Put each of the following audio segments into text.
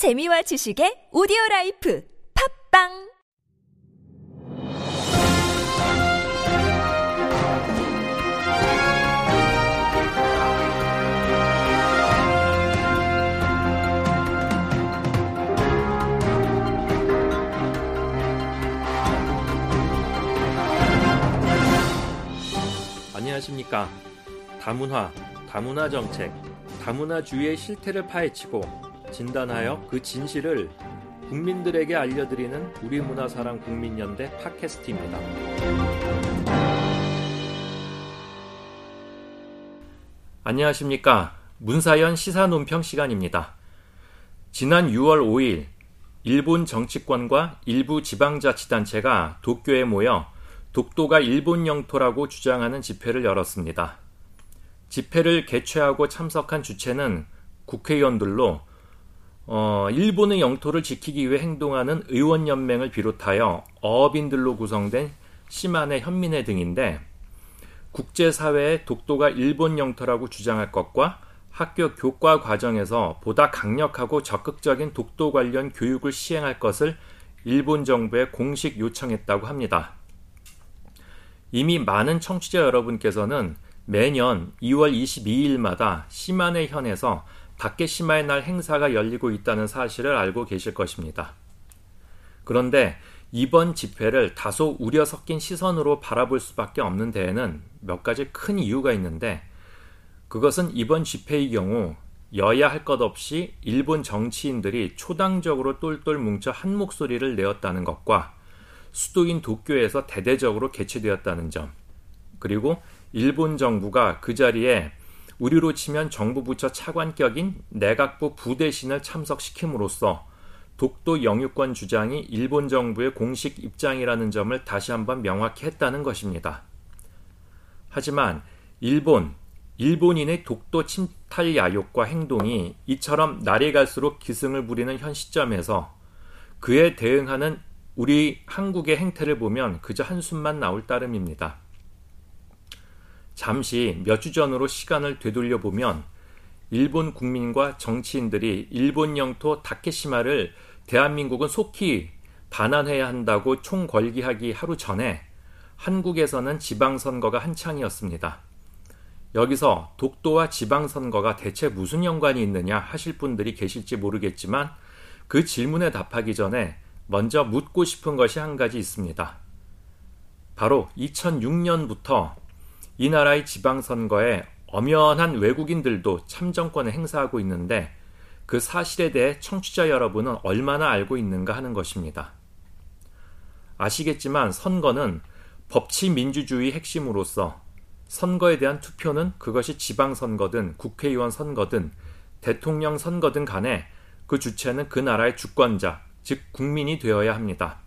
재미와 지식의 오디오 라이프 팝빵 안녕하십니까. 다문화, 다문화 정책, 다문화주의의 실태를 파헤치고 진단하여 그 진실을 국민들에게 알려드리는 우리 문화사랑 국민연대 팟캐스트입니다. 안녕하십니까. 문사연 시사논평 시간입니다. 지난 6월 5일 일본 정치권과 일부 지방자치단체가 도쿄에 모여 독도가 일본 영토라고 주장하는 집회를 열었습니다. 집회를 개최하고 참석한 주체는 국회의원들로 어, 일본의 영토를 지키기 위해 행동하는 의원연맹을 비롯하여 어업인들로 구성된 시마네 현민회 등인데 국제사회의 독도가 일본 영토라고 주장할 것과 학교 교과 과정에서 보다 강력하고 적극적인 독도 관련 교육을 시행할 것을 일본 정부에 공식 요청했다고 합니다. 이미 많은 청취자 여러분께서는 매년 2월 22일마다 시마네 현에서 다케시마의 날 행사가 열리고 있다는 사실을 알고 계실 것입니다. 그런데 이번 집회를 다소 우려 섞인 시선으로 바라볼 수밖에 없는 데에는 몇 가지 큰 이유가 있는데 그것은 이번 집회의 경우 여야 할 것 없이 일본 정치인들이 초당적으로 똘똘 뭉쳐 한 목소리를 내었다는 것과 수도인 도쿄에서 대대적으로 개최되었다는 점, 그리고 일본 정부가 그 자리에 우리로 치면 정부 부처 차관격인 내각부 부대신을 참석시킴으로써 독도 영유권 주장이 일본 정부의 공식 입장이라는 점을 다시 한번 명확히 했다는 것입니다. 하지만 일본, 일본인의 독도 침탈 야욕과 행동이 이처럼 날이 갈수록 기승을 부리는 현 시점에서 그에 대응하는 우리 한국의 행태를 보면 그저 한숨만 나올 따름입니다. 잠시 몇 주 전으로 시간을 되돌려 보면 일본 국민과 정치인들이 일본 영토 다케시마를 대한민국은 속히 반환해야 한다고 총궐기하기 하루 전에 한국에서는 지방선거가 한창이었습니다. 여기서 독도와 지방선거가 대체 무슨 연관이 있느냐 하실 분들이 계실지 모르겠지만 그 질문에 답하기 전에 먼저 묻고 싶은 것이 한 가지 있습니다. 바로 2006년부터 이 나라의 지방선거에 엄연한 외국인들도 참정권을 행사하고 있는데 그 사실에 대해 청취자 여러분은 얼마나 알고 있는가 하는 것입니다. 아시겠지만 선거는 법치 민주주의 핵심으로서 선거에 대한 투표는 그것이 지방선거든 국회의원 선거든 대통령 선거든 간에 그 주체는 그 나라의 주권자, 즉 국민이 되어야 합니다.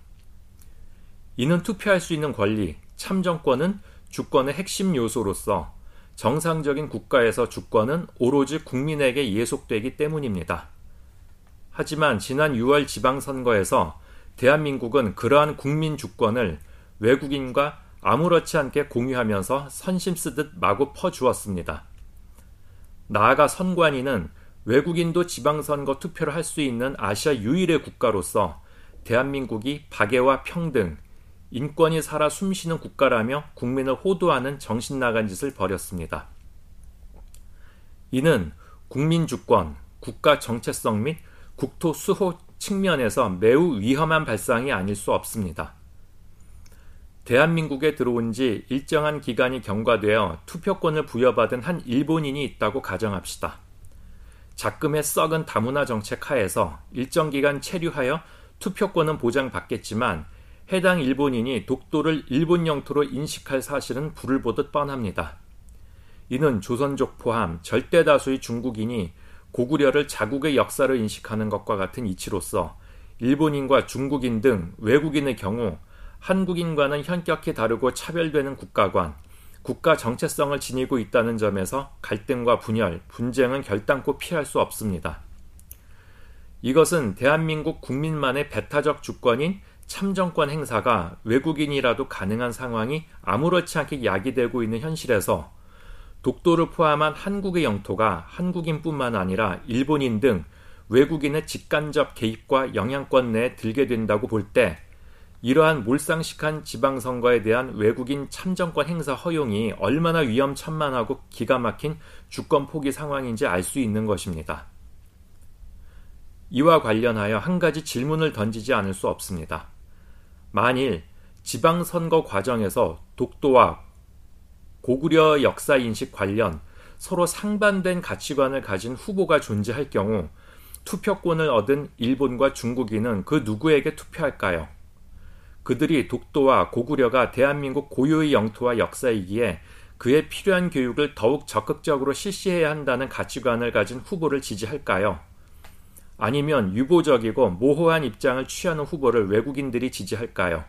이는 투표할 수 있는 권리, 참정권은 주권의 핵심 요소로서 정상적인 국가에서 주권은 오로지 국민에게 예속되기 때문입니다. 하지만 지난 6월 지방선거에서 대한민국은 그러한 국민 주권을 외국인과 아무렇지 않게 공유하면서 선심 쓰듯 마구 퍼주었습니다. 나아가 선관위는 외국인도 지방선거 투표를 할 수 있는 아시아 유일의 국가로서 대한민국이 박애와 평등, 인권이 살아 숨쉬는 국가라며 국민을 호도하는 정신 나간 짓을 벌였습니다. 이는 국민 주권, 국가 정체성 및 국토 수호 측면에서 매우 위험한 발상이 아닐 수 없습니다. 대한민국에 들어온 지 일정한 기간이 경과되어 투표권을 부여받은 한 일본인이 있다고 가정합시다. 작금의 썩은 다문화 정책 하에서 일정 기간 체류하여 투표권은 보장받겠지만 해당 일본인이 독도를 일본 영토로 인식할 사실은 불을 보듯 뻔합니다. 이는 조선족 포함 절대 다수의 중국인이 고구려를 자국의 역사를 인식하는 것과 같은 이치로서 일본인과 중국인 등 외국인의 경우 한국인과는 현격히 다르고 차별되는 국가관, 국가 정체성을 지니고 있다는 점에서 갈등과 분열, 분쟁은 결단코 피할 수 없습니다. 이것은 대한민국 국민만의 배타적 주권인 참정권 행사가 외국인이라도 가능한 상황이 아무렇지 않게 야기되고 있는 현실에서 독도를 포함한 한국의 영토가 한국인뿐만 아니라 일본인 등 외국인의 직간접 개입과 영향권 내에 들게 된다고 볼 때 이러한 몰상식한 지방선거에 대한 외국인 참정권 행사 허용이 얼마나 위험천만하고 기가 막힌 주권 포기 상황인지 알 수 있는 것입니다. 이와 관련하여 한 가지 질문을 던지지 않을 수 없습니다. 만일 지방선거 과정에서 독도와 고구려 역사 인식 관련 서로 상반된 가치관을 가진 후보가 존재할 경우 투표권을 얻은 일본과 중국인은 그 누구에게 투표할까요? 그들이 독도와 고구려가 대한민국 고유의 영토와 역사이기에 그에 필요한 교육을 더욱 적극적으로 실시해야 한다는 가치관을 가진 후보를 지지할까요? 아니면 유보적이고 모호한 입장을 취하는 후보를 외국인들이 지지할까요?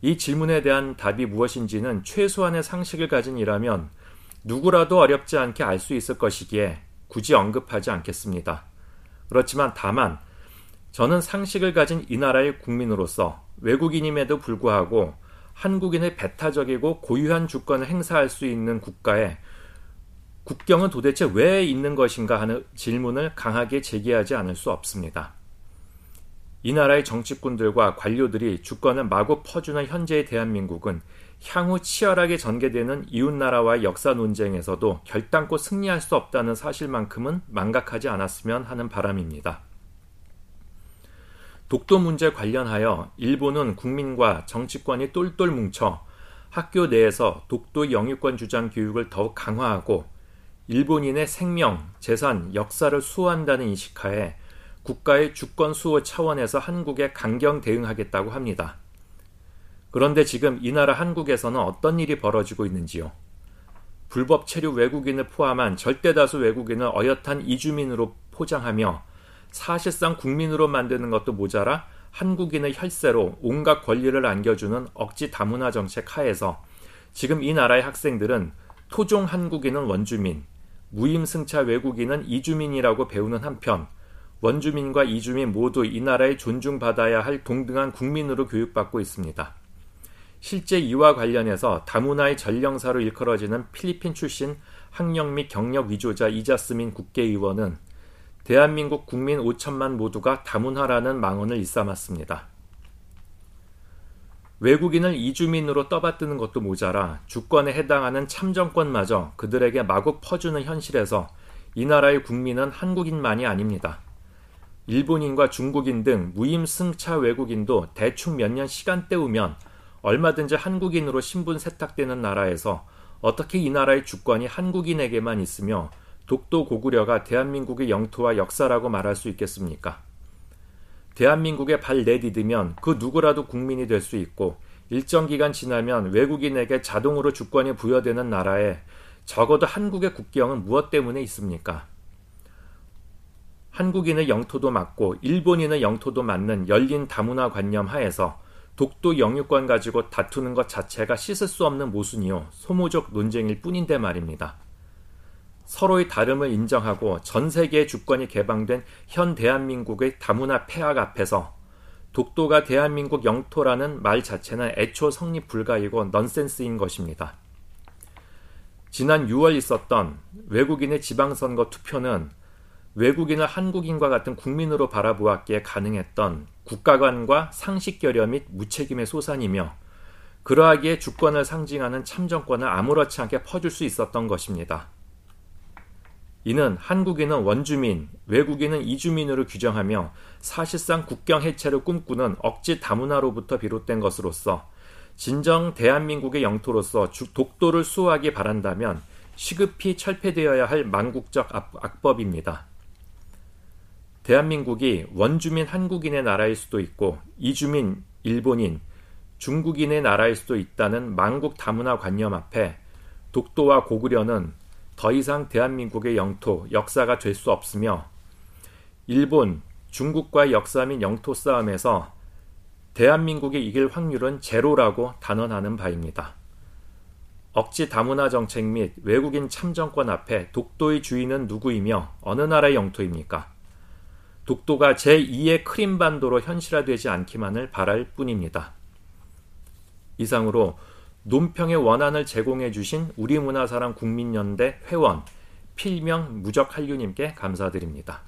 이 질문에 대한 답이 무엇인지는 최소한의 상식을 가진 이라면 누구라도 어렵지 않게 알 수 있을 것이기에 굳이 언급하지 않겠습니다. 그렇지만 다만 저는 상식을 가진 이 나라의 국민으로서 외국인임에도 불구하고 한국인의 배타적이고 고유한 주권을 행사할 수 있는 국가에 국경은 도대체 왜 있는 것인가 하는 질문을 강하게 제기하지 않을 수 없습니다. 이 나라의 정치꾼들과 관료들이 주권을 마구 퍼주는 현재의 대한민국은 향후 치열하게 전개되는 이웃나라와의 역사 논쟁에서도 결단코 승리할 수 없다는 사실만큼은 망각하지 않았으면 하는 바람입니다. 독도 문제 관련하여 일본은 국민과 정치권이 똘똘 뭉쳐 학교 내에서 독도 영유권 주장 교육을 더욱 강화하고 일본인의 생명, 재산, 역사를 수호한다는 인식하에 국가의 주권 수호 차원에서 한국에 강경 대응하겠다고 합니다. 그런데 지금 이 나라 한국에서는 어떤 일이 벌어지고 있는지요? 불법 체류 외국인을 포함한 절대다수 외국인을 어엿한 이주민으로 포장하며 사실상 국민으로 만드는 것도 모자라 한국인의 혈세로 온갖 권리를 안겨주는 억지 다문화 정책 하에서 지금 이 나라의 학생들은 토종 한국인은 원주민, 무임승차 외국인은 이주민이라고 배우는 한편 원주민과 이주민 모두 이 나라에 존중받아야 할 동등한 국민으로 교육받고 있습니다. 실제 이와 관련해서 다문화의 전령사로 일컬어지는 필리핀 출신 학력 및 경력 위조자 이자스민 국회의원은 대한민국 국민 5천만 모두가 다문화라는 망언을 일삼았습니다. 외국인을 이주민으로 떠받드는 것도 모자라 주권에 해당하는 참정권마저 그들에게 마구 퍼주는 현실에서 이 나라의 국민은 한국인만이 아닙니다. 일본인과 중국인 등 무임승차 외국인도 대충 몇 년 시간 때우면 얼마든지 한국인으로 신분 세탁되는 나라에서 어떻게 이 나라의 주권이 한국인에게만 있으며 독도 고구려가 대한민국의 영토와 역사라고 말할 수 있겠습니까? 대한민국에 발 내디디면 그 누구라도 국민이 될 수 있고 일정 기간 지나면 외국인에게 자동으로 주권이 부여되는 나라에 적어도 한국의 국경은 무엇 때문에 있습니까? 한국인의 영토도 맞고 일본인의 영토도 맞는 열린 다문화 관념 하에서 독도 영유권 가지고 다투는 것 자체가 씻을 수 없는 모순이요 소모적 논쟁일 뿐인데 말입니다. 서로의 다름을 인정하고 전 세계의 주권이 개방된 현 대한민국의 다문화 폐악 앞에서 독도가 대한민국 영토라는 말 자체는 애초 성립 불가이고 넌센스인 것입니다. 지난 6월 있었던 외국인의 지방선거 투표는 외국인을 한국인과 같은 국민으로 바라보았기에 가능했던 국가관과 상식결여 및 무책임의 소산이며 그러하기에 주권을 상징하는 참정권을 아무렇지 않게 퍼줄 수 있었던 것입니다. 이는 한국인은 원주민, 외국인은 이주민으로 규정하며 사실상 국경 해체를 꿈꾸는 억지 다문화로부터 비롯된 것으로서 진정 대한민국의 영토로서 독도를 수호하기 바란다면 시급히 철폐되어야 할 망국적 악법입니다. 대한민국이 원주민 한국인의 나라일 수도 있고 이주민 일본인, 중국인의 나라일 수도 있다는 망국 다문화 관념 앞에 독도와 고구려는 더 이상 대한민국의 영토, 역사가 될 수 없으며 일본, 중국과의 역사 및 영토 싸움에서 대한민국이 이길 확률은 제로라고 단언하는 바입니다. 억지 다문화 정책 및 외국인 참정권 앞에 독도의 주인은 누구이며 어느 나라의 영토입니까? 독도가 제2의 크림반도로 현실화되지 않기만을 바랄 뿐입니다. 이상으로 논평의 원안을 제공해 주신 우리문화사랑 국민연대 회원 필명 무적한류님께 감사드립니다.